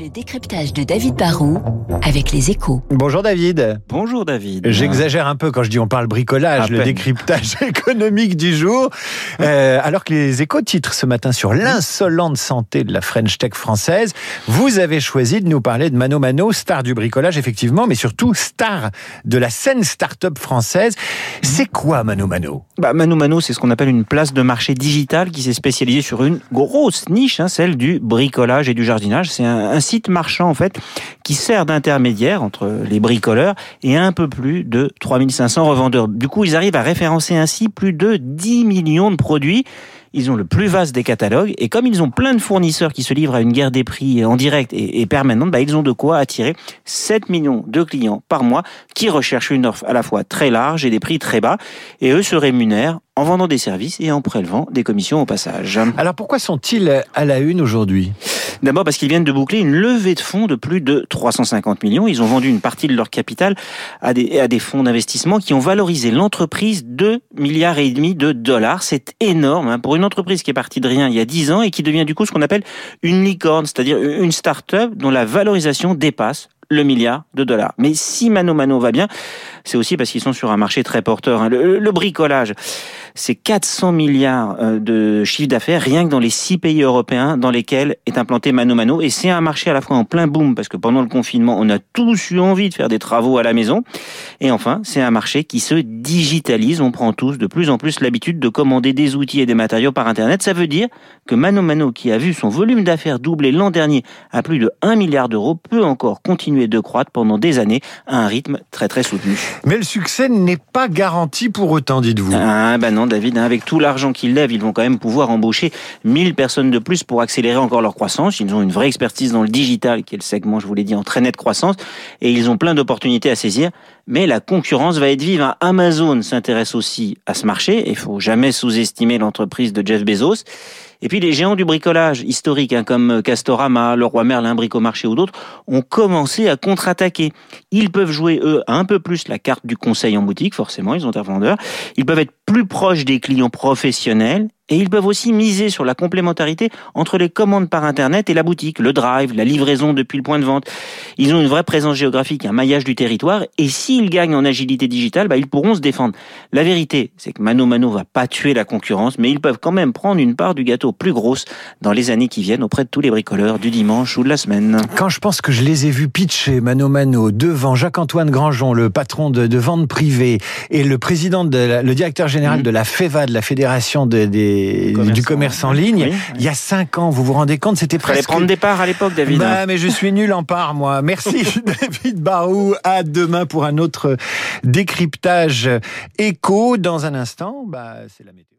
Le décryptage de David Barrault avec les échos. Bonjour David. Bonjour David. J'exagère un peu quand je dis on parle bricolage, À le peine. décryptage économique du jour. Euh, alors que les échos titrent ce matin sur l'insolente santé de la French Tech française, vous avez choisi de nous parler de Mano Mano, star du bricolage effectivement, mais surtout star de la scène start-up française. C'est quoi Mano Mano? Bah, Mano Mano, c'est ce qu'on appelle une place de marché digitale qui s'est spécialisée sur une grosse niche, hein, celle du bricolage et du jardinage. C'est un, un site marchand en fait qui sert d'intermédiaire entre les bricoleurs et un peu plus de 3500 revendeurs. Du coup, ils arrivent à référencer ainsi plus de 10 millions de produits. Ils ont le plus vaste des catalogues et comme ils ont plein de fournisseurs qui se livrent à une guerre des prix en direct et, et permanente, bah, ils ont de quoi attirer 7 millions de clients par mois qui recherchent une offre à la fois très large et des prix très bas et eux se rémunèrent en vendant des services et en prélevant des commissions au passage. Alors pourquoi sont-ils à la une aujourd'hui? D'abord parce qu'ils viennent de boucler une levée de fonds de plus de 350 millions. Ils ont vendu une partie de leur capital à des, à fonds d'investissement qui ont valorisé l'entreprise 2 milliards et demi de dollars. C'est énorme hein, pour une entreprise qui est partie de rien il y a 10 ans et qui devient du coup ce qu'on appelle une licorne, c'est-à-dire une start-up dont la valorisation dépasse le milliard de dollars. Mais si Mano Mano va bien, c'est aussi parce qu'ils sont sur un marché très porteur. hein. Le, bricolage, c'est 400 milliards euh, de chiffre d'affaires rien que dans les six pays européens dans lesquels est implanté Mano Mano. Et c'est un marché à la fois en plein boom parce que pendant le confinement, on a tous eu envie de faire des travaux à la maison. Et enfin, c'est un marché qui se digitalise. On prend tous de plus en plus l'habitude de commander des outils et des matériaux par Internet. Ça veut dire que Mano Mano, qui a vu son volume d'affaires doubler l'an dernier à plus de 1 milliard d'euros, peut encore continuer de croître pendant des années à un rythme très très soutenu. Mais le succès n'est pas garanti pour autant, dites-vous. Ah bah non David, hein, avec tout l'argent qu'ils lèvent, ils vont quand même pouvoir embaucher 1000 personnes de plus pour accélérer encore leur croissance. Ils ont une vraie expertise dans le digital, qui est le segment, je vous l'ai dit, en très nette croissance, et ils ont plein d'opportunités à saisir. Mais la concurrence va être vive. hein. Amazon s'intéresse aussi à ce marché. Il faut jamais sous-estimer l'entreprise de Jeff Bezos. Et puis les géants du bricolage historique, hein, comme Castorama, Leroy Merlin, Bricomarché ou d'autres, ont commencé à contre-attaquer. Ils peuvent jouer, eux, un peu plus la carte du conseil en boutique, forcément, ils ont un vendeur. Ils peuvent être plus proches des clients professionnels et ils peuvent aussi miser sur la complémentarité entre les commandes par Internet et la boutique, le drive, la livraison depuis le point de vente. Ils ont une vraie présence géographique, un maillage du territoire, et s'ils gagnent en agilité digitale, bah, ils pourront se défendre. La vérité, c'est que Mano Mano va pas tuer la concurrence, mais ils peuvent quand même prendre une part du gâteau plus grosse dans les années qui viennent auprès de tous les bricoleurs du dimanche ou de la semaine. Quand je pense que je les ai vus pitcher Mano Mano devant Jacques-Antoine Grangeon, le patron de, vente privée, et le président, le directeur général Mhm. de la FEVA, de la Fédération de- des- Commerce du commerce en ligne, Oui, il y a cinq ans, vous vous rendez compte, c'était Fallait presque... prendre des parts à l'époque, David. hein. Bah, mais je suis nul en part, moi. Merci, David Barou. À demain pour un autre décryptage écho. Dans un instant, bah, c'est la météo.